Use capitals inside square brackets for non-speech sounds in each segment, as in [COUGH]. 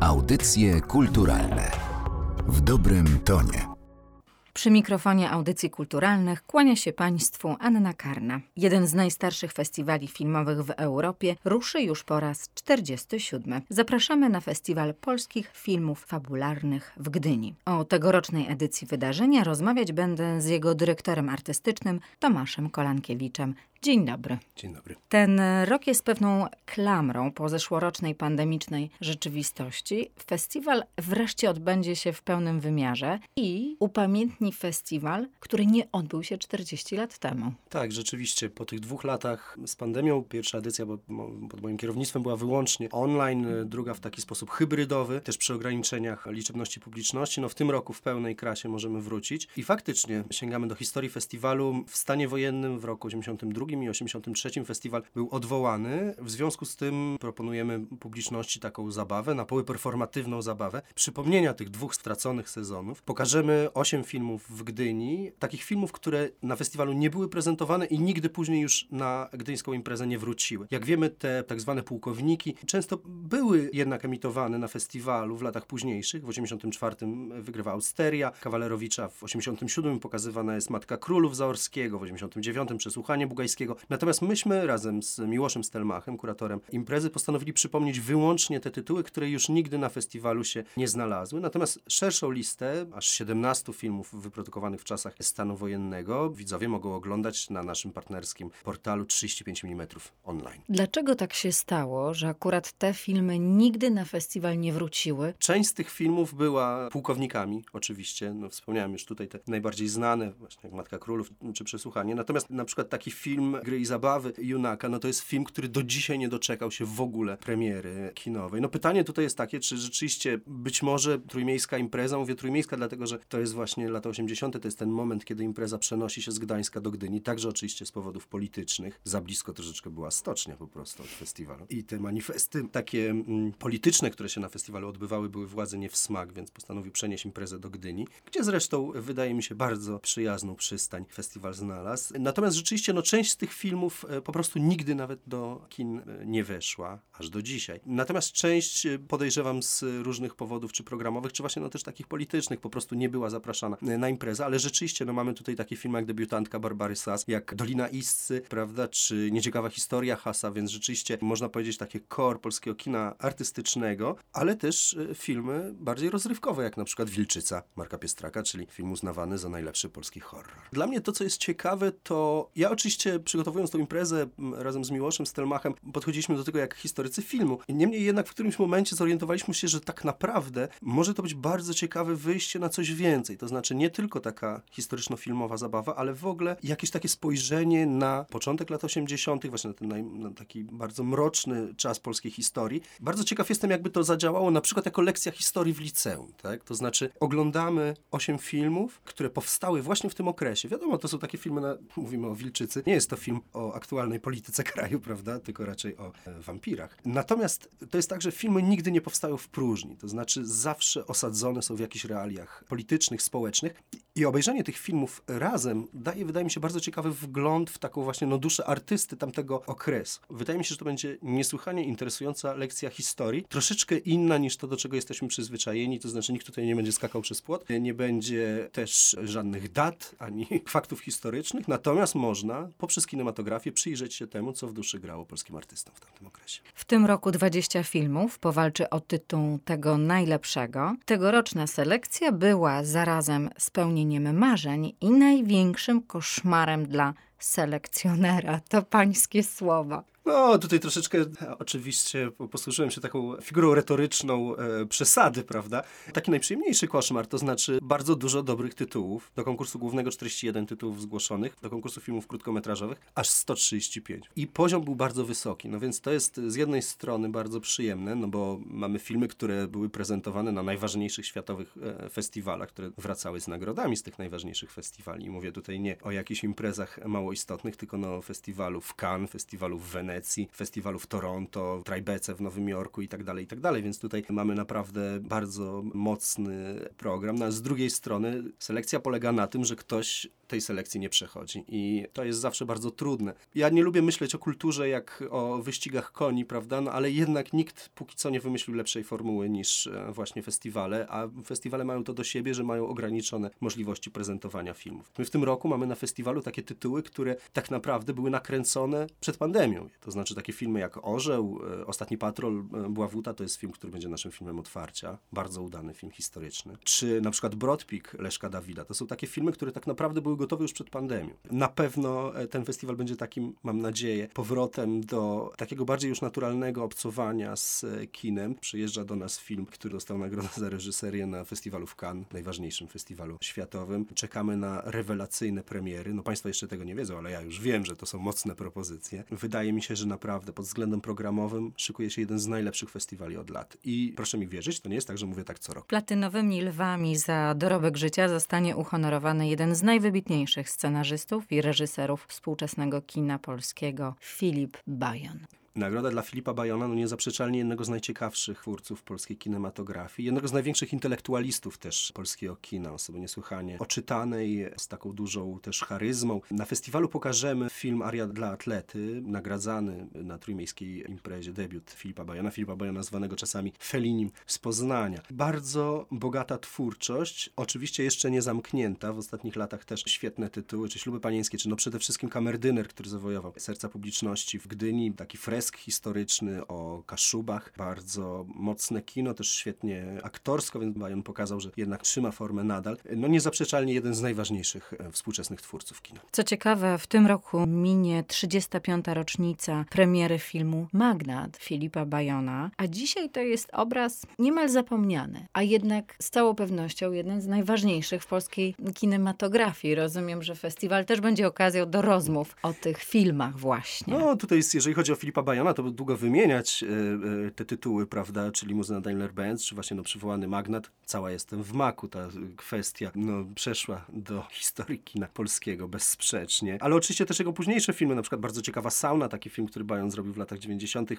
Audycje kulturalne w dobrym tonie. Przy mikrofonie audycji kulturalnych kłania się Państwu Anna Karna. Jeden z najstarszych festiwali filmowych w Europie ruszy już po raz 47. Zapraszamy na Festiwal Polskich Filmów Fabularnych w Gdyni. O tegorocznej edycji wydarzenia rozmawiać będę z jego dyrektorem artystycznym Tomaszem Kolankiewiczem. Dzień dobry. Dzień dobry. Ten rok jest pewną klamrą po zeszłorocznej pandemicznej rzeczywistości. Festiwal wreszcie odbędzie się w pełnym wymiarze i upamiętni festiwal, który nie odbył się 40 lat temu. Tak, rzeczywiście. Po tych dwóch latach z pandemią, pierwsza edycja pod moim kierownictwem była wyłącznie online, druga w taki sposób hybrydowy, też przy ograniczeniach liczebności publiczności. No w tym roku w pełnej krasie możemy wrócić i faktycznie sięgamy do historii festiwalu w stanie wojennym w roku 82 i 83 festiwal był odwołany. W związku z tym proponujemy publiczności taką zabawę, na poły performatywną zabawę, przypomnienia tych dwóch straconych sezonów. Pokażemy osiem filmów w Gdyni, takich filmów, które na festiwalu nie były prezentowane i nigdy później już na gdyńską imprezę nie wróciły. Jak wiemy, te tak zwane pułkowniki często były jednak emitowane na festiwalu w latach późniejszych. W 84 wygrywa Austeria, Kawalerowicza w 87 pokazywana jest Matka Królów Zaorskiego, w 89 Przesłuchanie Bugajskiego, Natomiast myśmy razem z Miłoszem Stelmachem, kuratorem imprezy, postanowili przypomnieć wyłącznie te tytuły, które już nigdy na festiwalu się nie znalazły. Natomiast szerszą listę, aż 17 filmów wyprodukowanych w czasach stanu wojennego, widzowie mogą oglądać na naszym partnerskim portalu 35 mm online. Dlaczego tak się stało, że akurat te filmy nigdy na festiwal nie wróciły? Część z tych filmów była pułkownikami, oczywiście. No, wspomniałem już tutaj te najbardziej znane, właśnie jak Matka Królów czy Przesłuchanie. Natomiast na przykład taki film Gry i Zabawy Junaka, no to jest film, który do dzisiaj nie doczekał się w ogóle premiery kinowej. No pytanie tutaj jest takie, czy rzeczywiście być może trójmiejska impreza, mówię trójmiejska dlatego, że to jest właśnie lata 80., to jest ten moment, kiedy impreza przenosi się z Gdańska do Gdyni, także oczywiście z powodów politycznych. Za blisko troszeczkę była stocznia po prostu od festiwalu. I te manifesty takie mm, polityczne, które się na festiwalu odbywały, były władzy nie w smak, więc postanowił przenieść imprezę do Gdyni, gdzie zresztą wydaje mi się bardzo przyjazną przystań festiwal znalazł. Natomiast rzeczywiście no, część tych filmów e, po prostu nigdy nawet do kin e, nie weszła, aż do dzisiaj. Natomiast część e, podejrzewam z różnych powodów, czy programowych, czy właśnie no też takich politycznych, po prostu nie była zapraszana na imprezę, ale rzeczywiście no mamy tutaj takie filmy jak debiutantka Barbary Sass, jak Dolina Iscy, prawda, czy Nieciekawa historia Hasa, więc rzeczywiście można powiedzieć takie core polskiego kina artystycznego, ale też filmy bardziej rozrywkowe, jak na przykład Wilczyca Marka Piestraka, czyli film uznawany za najlepszy polski horror. Dla mnie to, co jest ciekawe, to ja oczywiście przygotowując tą imprezę razem z Miłoszem Stelmachem, podchodziliśmy do tego jak historycy filmu. Niemniej jednak w którymś momencie zorientowaliśmy się, że tak naprawdę może to być bardzo ciekawe wyjście na coś więcej. To znaczy nie tylko taka historyczno-filmowa zabawa, ale w ogóle jakieś takie spojrzenie na początek lat 80., właśnie na ten naj, na taki bardzo mroczny czas polskiej historii. Bardzo ciekaw jestem, jakby to zadziałało na przykład jako lekcja historii w liceum. Tak? To znaczy oglądamy osiem filmów, które powstały właśnie w tym okresie. Wiadomo, to są takie filmy, na, mówimy o Wilczycy. Nie jest to film o aktualnej polityce [LAUGHS] kraju, prawda, tylko raczej o e, wampirach. Natomiast to jest tak, że filmy nigdy nie powstają w próżni, to znaczy zawsze osadzone są w jakichś realiach politycznych, społecznych. I obejrzenie tych filmów razem daje, wydaje mi się, bardzo ciekawy wgląd w taką właśnie no, duszę artysty tamtego okresu. Wydaje mi się, że to będzie niesłychanie interesująca lekcja historii, troszeczkę inna niż to, do czego jesteśmy przyzwyczajeni, to znaczy nikt tutaj nie będzie skakał przez płot, nie będzie też żadnych dat, ani [LAUGHS] faktów historycznych, natomiast można poprzez kinematografię przyjrzeć się temu, co w duszy grało polskim artystom w tamtym okresie. W tym roku 20 filmów powalczy o tytuł tego najlepszego. Tegoroczna selekcja była zarazem spełnieniem marzeń i największym koszmarem dla selekcjonera. To pańskie słowa. No, tutaj troszeczkę oczywiście posłużyłem się taką figurą retoryczną e, przesady, prawda? Taki najprzyjemniejszy koszmar, to znaczy bardzo dużo dobrych tytułów. Do konkursu głównego 41 tytułów zgłoszonych, do konkursu filmów krótkometrażowych aż 135. I poziom był bardzo wysoki, no więc to jest z jednej strony bardzo przyjemne, no bo mamy filmy, które były prezentowane na najważniejszych światowych e, festiwalach, które wracały z nagrodami z tych najważniejszych festiwali. I mówię tutaj nie o jakichś imprezach mało istotnych, tylko no festiwalu w Cannes, festiwalu w Wenecji, Wenecji, festiwalu w Toronto, Tribece w Nowym Jorku i tak dalej, i tak dalej, więc tutaj mamy naprawdę bardzo mocny program. No, a z drugiej strony selekcja polega na tym, że ktoś tej selekcji nie przechodzi i to jest zawsze bardzo trudne. Ja nie lubię myśleć o kulturze jak o wyścigach koni, prawda, no ale jednak nikt póki co nie wymyślił lepszej formuły niż e, właśnie festiwale, a festiwale mają to do siebie, że mają ograniczone możliwości prezentowania filmów. My w tym roku mamy na festiwalu takie tytuły, które tak naprawdę były nakręcone przed pandemią. To znaczy takie filmy jak Orzeł, e, Ostatni Patrol e, Bławuta to jest film, który będzie naszym filmem otwarcia. Bardzo udany film historyczny. Czy na przykład Brodpik Leszka Dawida. To są takie filmy, które tak naprawdę były gotowe już przed pandemią. Na pewno e, ten festiwal będzie takim, mam nadzieję, powrotem do takiego bardziej już naturalnego obcowania z kinem. Przyjeżdża do nas film, który dostał nagrodę za reżyserię na festiwalu w Cannes, najważniejszym festiwalu światowym. Czekamy na rewelacyjne premiery. No Państwo jeszcze tego nie wiedzą, ale ja już wiem, że to są mocne propozycje. Wydaje mi się, że naprawdę pod względem programowym szykuje się jeden z najlepszych festiwali od lat. I proszę mi wierzyć, to nie jest tak, że mówię tak co rok. Platynowymi lwami za dorobek życia zostanie uhonorowany jeden z najwybitniejszych scenarzystów i reżyserów współczesnego kina polskiego, Filip Bajon. Nagroda dla Filipa Bajona, no niezaprzeczalnie jednego z najciekawszych twórców polskiej kinematografii, jednego z największych intelektualistów też polskiego kina, osoby niesłychanie oczytanej, z taką dużą też charyzmą. Na festiwalu pokażemy film Aria dla atlety, nagradzany na trójmiejskiej imprezie, debiut Filipa Bajona, Filipa Bajona zwanego czasami Felinim z Poznania. Bardzo bogata twórczość, oczywiście jeszcze nie zamknięta, w ostatnich latach też świetne tytuły, czy Śluby Panieńskie, czy no przede wszystkim Kamerdyner, który zawojował serca publiczności w Gdyni, taki fresk historyczny o Kaszubach. Bardzo mocne kino, też świetnie aktorsko, więc Bajon pokazał, że jednak trzyma formę nadal. No niezaprzeczalnie jeden z najważniejszych e, współczesnych twórców kina. Co ciekawe, w tym roku minie 35. rocznica premiery filmu Magnat Filipa Bajona, a dzisiaj to jest obraz niemal zapomniany, a jednak z całą pewnością jeden z najważniejszych w polskiej kinematografii. Rozumiem, że festiwal też będzie okazją do rozmów o tych filmach właśnie. No tutaj jest, jeżeli chodzi o Filipa Bajona, to długo wymieniać e, e, te tytuły, prawda, czyli Muzyna Daimler Benz, czy właśnie no, przywołany Magnat. Cała jestem w maku, ta kwestia no, przeszła do historii kina polskiego bezsprzecznie. Ale oczywiście też jego późniejsze filmy, na przykład bardzo ciekawa Sauna, taki film, który Bajon zrobił w latach 90.,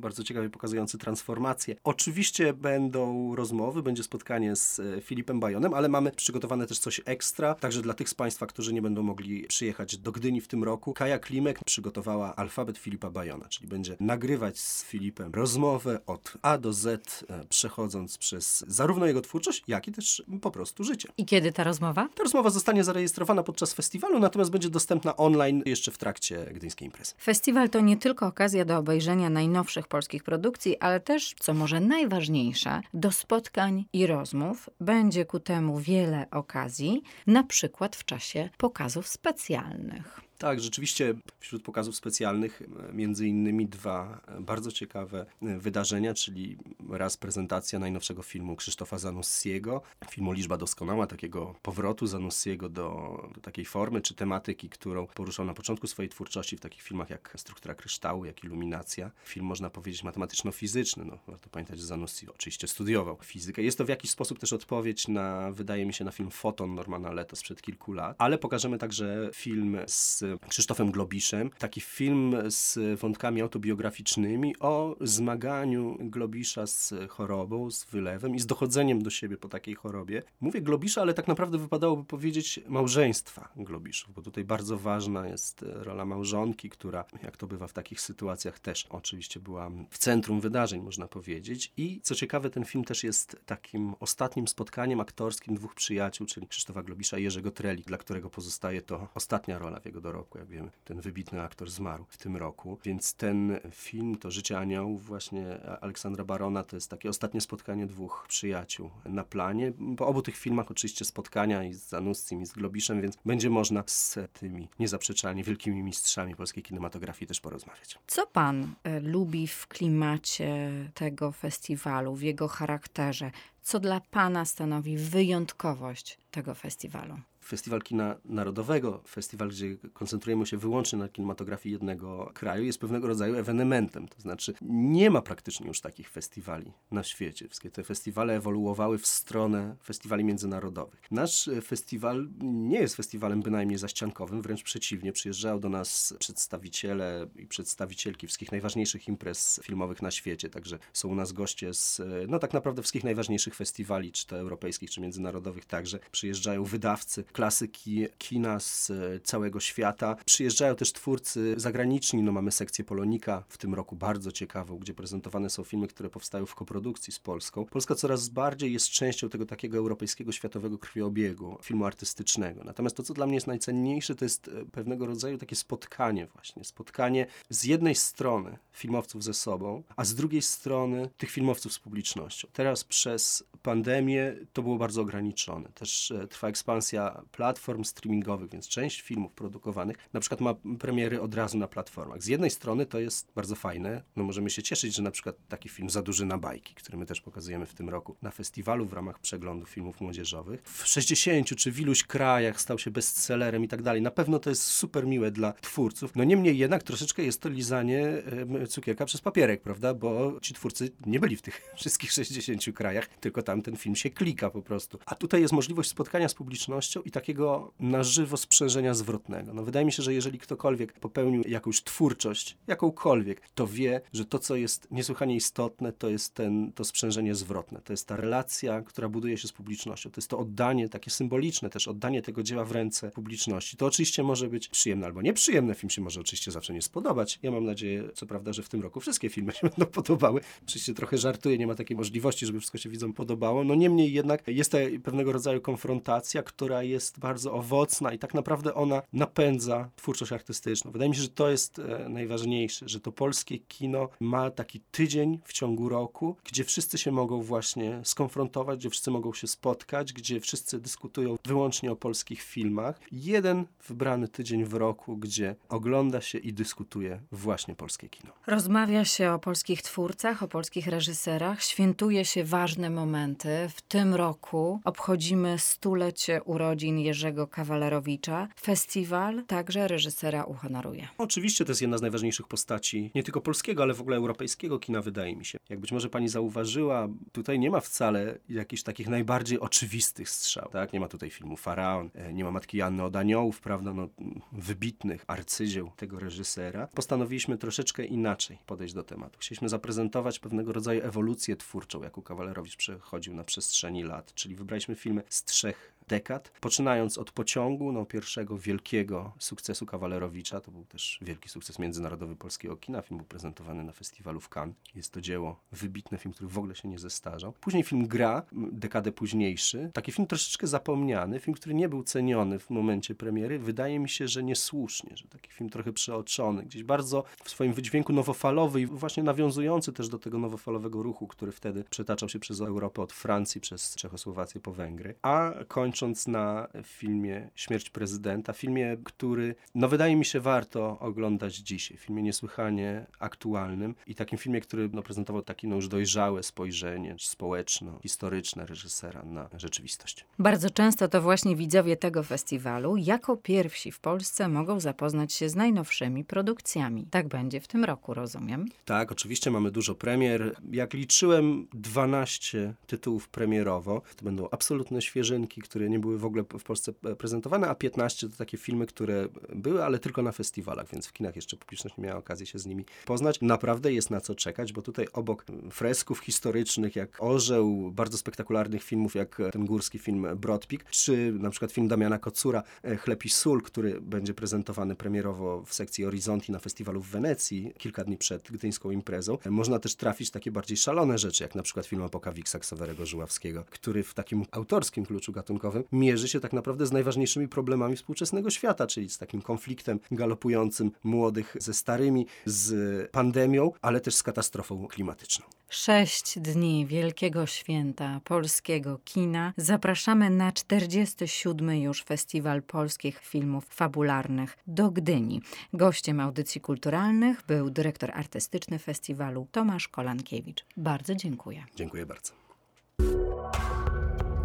bardzo ciekawie pokazujący transformację. Oczywiście będą rozmowy, będzie spotkanie z e, Filipem Bajonem, ale mamy przygotowane też coś ekstra, także dla tych z Państwa, którzy nie będą mogli przyjechać do Gdyni w tym roku. Kaja Klimek przygotowała alfabet Filipa Bajona, czyli będzie nagrywać z Filipem rozmowę od A do Z, e, przechodząc przez zarówno jego twórczość, jak i też po prostu życie. I kiedy ta rozmowa? Ta rozmowa zostanie zarejestrowana podczas festiwalu, natomiast będzie dostępna online jeszcze w trakcie gdyńskiej imprezy. Festiwal to nie tylko okazja do obejrzenia najnowszych polskich produkcji, ale też, co może najważniejsze, do spotkań i rozmów. Będzie ku temu wiele okazji, na przykład w czasie pokazów specjalnych. Tak, rzeczywiście wśród pokazów specjalnych między innymi dwa e, bardzo ciekawe e, wydarzenia, czyli raz prezentacja najnowszego filmu Krzysztofa Zanussiego, filmu Liczba Doskonała, takiego powrotu Zanussiego do, do takiej formy czy tematyki, którą poruszał na początku swojej twórczości w takich filmach jak Struktura Kryształu, jak Iluminacja. Film można powiedzieć matematyczno-fizyczny, no warto pamiętać, że Zanussi oczywiście studiował fizykę. Jest to w jakiś sposób też odpowiedź na, wydaje mi się, na film Foton Normana Leto sprzed kilku lat, ale pokażemy także film z Krzysztofem Globiszem. Taki film z wątkami autobiograficznymi o zmaganiu Globisza z chorobą, z wylewem i z dochodzeniem do siebie po takiej chorobie. Mówię Globisza, ale tak naprawdę wypadałoby powiedzieć małżeństwa Globiszów, bo tutaj bardzo ważna jest rola małżonki, która, jak to bywa w takich sytuacjach, też oczywiście była w centrum wydarzeń, można powiedzieć. I co ciekawe, ten film też jest takim ostatnim spotkaniem aktorskim dwóch przyjaciół, czyli Krzysztofa Globisza i Jerzego Treli, dla którego pozostaje to ostatnia rola w jego dorobku roku, jak wiemy. Ten wybitny aktor zmarł w tym roku, więc ten film, to Życie Aniołów właśnie Aleksandra Barona, to jest takie ostatnie spotkanie dwóch przyjaciół na planie. Po obu tych filmach oczywiście spotkania i z Zanussim i z Globiszem, więc będzie można z tymi niezaprzeczalnie wielkimi mistrzami polskiej kinematografii też porozmawiać. Co pan e, lubi w klimacie tego festiwalu, w jego charakterze? Co dla pana stanowi wyjątkowość tego festiwalu? Festiwal kina narodowego, festiwal, gdzie koncentrujemy się wyłącznie na kinematografii jednego kraju, jest pewnego rodzaju ewenementem. To znaczy nie ma praktycznie już takich festiwali na świecie. Wszystkie te festiwale ewoluowały w stronę festiwali międzynarodowych. Nasz e, festiwal nie jest festiwalem bynajmniej zaściankowym, wręcz przeciwnie. Przyjeżdżają do nas przedstawiciele i przedstawicielki wszystkich najważniejszych imprez filmowych na świecie, także są u nas goście z, e, no tak naprawdę wszystkich najważniejszych festiwali, czy to europejskich, czy międzynarodowych także. Przyjeżdżają wydawcy, klasyki kina z e, całego świata. Przyjeżdżają też twórcy zagraniczni, no mamy sekcję Polonika w tym roku bardzo ciekawą, gdzie prezentowane są filmy, które powstają w koprodukcji z Polską. Polska coraz bardziej jest częścią tego takiego europejskiego, światowego krwiobiegu filmu artystycznego. Natomiast to, co dla mnie jest najcenniejsze, to jest e, pewnego rodzaju takie spotkanie właśnie. Spotkanie z jednej strony filmowców ze sobą, a z drugiej strony tych filmowców z publicznością. Teraz przez pandemię to było bardzo ograniczone. Też e, trwa ekspansja platform streamingowych, więc część filmów produkowanych na przykład ma premiery od razu na platformach. Z jednej strony to jest bardzo fajne, no możemy się cieszyć, że na przykład taki film Za duży na bajki, który my też pokazujemy w tym roku na festiwalu w ramach przeglądu filmów młodzieżowych. W 60 czy w iluś krajach stał się bestsellerem i tak dalej. Na pewno to jest super miłe dla twórców. No niemniej jednak troszeczkę jest to lizanie cukierka przez papierek, prawda? Bo ci twórcy nie byli w tych [LAUGHS] wszystkich 60 krajach, tylko tam ten film się klika po prostu. A tutaj jest możliwość spotkania z publicznością i takiego na żywo sprzężenia zwrotnego. No wydaje mi się, że jeżeli ktokolwiek popełnił jakąś twórczość, jakąkolwiek, to wie, że to, co jest niesłychanie istotne, to jest ten, to sprzężenie zwrotne. To jest ta relacja, która buduje się z publicznością. To jest to oddanie, takie symboliczne też, oddanie tego dzieła w ręce publiczności. To oczywiście może być przyjemne albo nieprzyjemne. Film się może oczywiście zawsze nie spodobać. Ja mam nadzieję, co prawda, że w tym roku wszystkie filmy się [LAUGHS] będą podobały. Oczywiście trochę żartuję, nie ma takiej możliwości, żeby wszystko się widzom podobało. No niemniej jednak jest to pewnego rodzaju konfrontacja, która jest bardzo owocna i tak naprawdę ona napędza twórczość artystyczną. Wydaje mi się, że to jest e, najważniejsze, że to polskie kino ma taki tydzień w ciągu roku, gdzie wszyscy się mogą właśnie skonfrontować, gdzie wszyscy mogą się spotkać, gdzie wszyscy dyskutują wyłącznie o polskich filmach. Jeden wybrany tydzień w roku, gdzie ogląda się i dyskutuje właśnie polskie kino. Rozmawia się o polskich twórcach, o polskich reżyserach, świętuje się ważne momenty. W tym roku obchodzimy stulecie urodzin Jerzego Kawalerowicza. Festiwal także reżysera uhonoruje. Oczywiście to jest jedna z najważniejszych postaci nie tylko polskiego, ale w ogóle europejskiego kina, wydaje mi się. Jak być może pani zauważyła, tutaj nie ma wcale jakichś takich najbardziej oczywistych strzał. Tak? Nie ma tutaj filmu Faraon, e, nie ma Matki Janny od Aniołów, prawda? No, wybitnych arcydzieł tego reżysera. Postanowiliśmy troszeczkę inaczej podejść do tematu. Chcieliśmy zaprezentować pewnego rodzaju ewolucję twórczą, jaką Kawalerowicz przechodził na przestrzeni lat, czyli wybraliśmy filmy z trzech dekad. Poczynając od pociągu, no, pierwszego wielkiego sukcesu Kawalerowicza, to był też wielki sukces międzynarodowy polskiego kina. Film był prezentowany na festiwalu w Cannes. Jest to dzieło wybitne, film, który w ogóle się nie zestarzał. Później film Gra, dekadę późniejszy. Taki film troszeczkę zapomniany, film, który nie był ceniony w momencie premiery. Wydaje mi się, że niesłusznie, że taki film trochę przeoczony, gdzieś bardzo w swoim wydźwięku nowofalowy i właśnie nawiązujący też do tego nowofalowego ruchu, który wtedy przetaczał się przez Europę od Francji przez Czechosłowację po Węgry. A kończy kończąc na filmie Śmierć prezydenta, filmie, który, no wydaje mi się, warto oglądać dzisiaj. Filmie niesłychanie aktualnym i takim filmie, który no, prezentował takie no, już dojrzałe spojrzenie społeczno-historyczne reżysera na rzeczywistość. Bardzo często to właśnie widzowie tego festiwalu jako pierwsi w Polsce mogą zapoznać się z najnowszymi produkcjami. Tak będzie w tym roku, rozumiem? Tak, oczywiście mamy dużo premier. Jak liczyłem, 12 tytułów premierowo. To będą absolutne świeżynki, które nie były w ogóle w Polsce prezentowane, a 15 to takie filmy, które były, ale tylko na festiwalach, więc w kinach jeszcze publiczność nie miała okazji się z nimi poznać. Naprawdę jest na co czekać, bo tutaj obok fresków historycznych jak Orzeł, bardzo spektakularnych filmów jak ten górski film Brodpik, czy na przykład film Damiana Kocura e, Chleb i sól, który będzie prezentowany premierowo w sekcji Horizonti na festiwalu w Wenecji kilka dni przed gdyńską imprezą. E, można też trafić takie bardziej szalone rzeczy, jak na przykład film Apokawiksa Ksawerego Żuławskiego, który w takim autorskim kluczu gatunkowym mierzy się tak naprawdę z najważniejszymi problemami współczesnego świata, czyli z takim konfliktem galopującym młodych ze starymi, z pandemią, ale też z katastrofą klimatyczną. Sześć dni Wielkiego Święta Polskiego Kina. Zapraszamy na 47. już Festiwal Polskich Filmów Fabularnych do Gdyni. Gościem audycji kulturalnych był dyrektor artystyczny festiwalu Tomasz Kolankiewicz. Bardzo dziękuję. Dziękuję bardzo.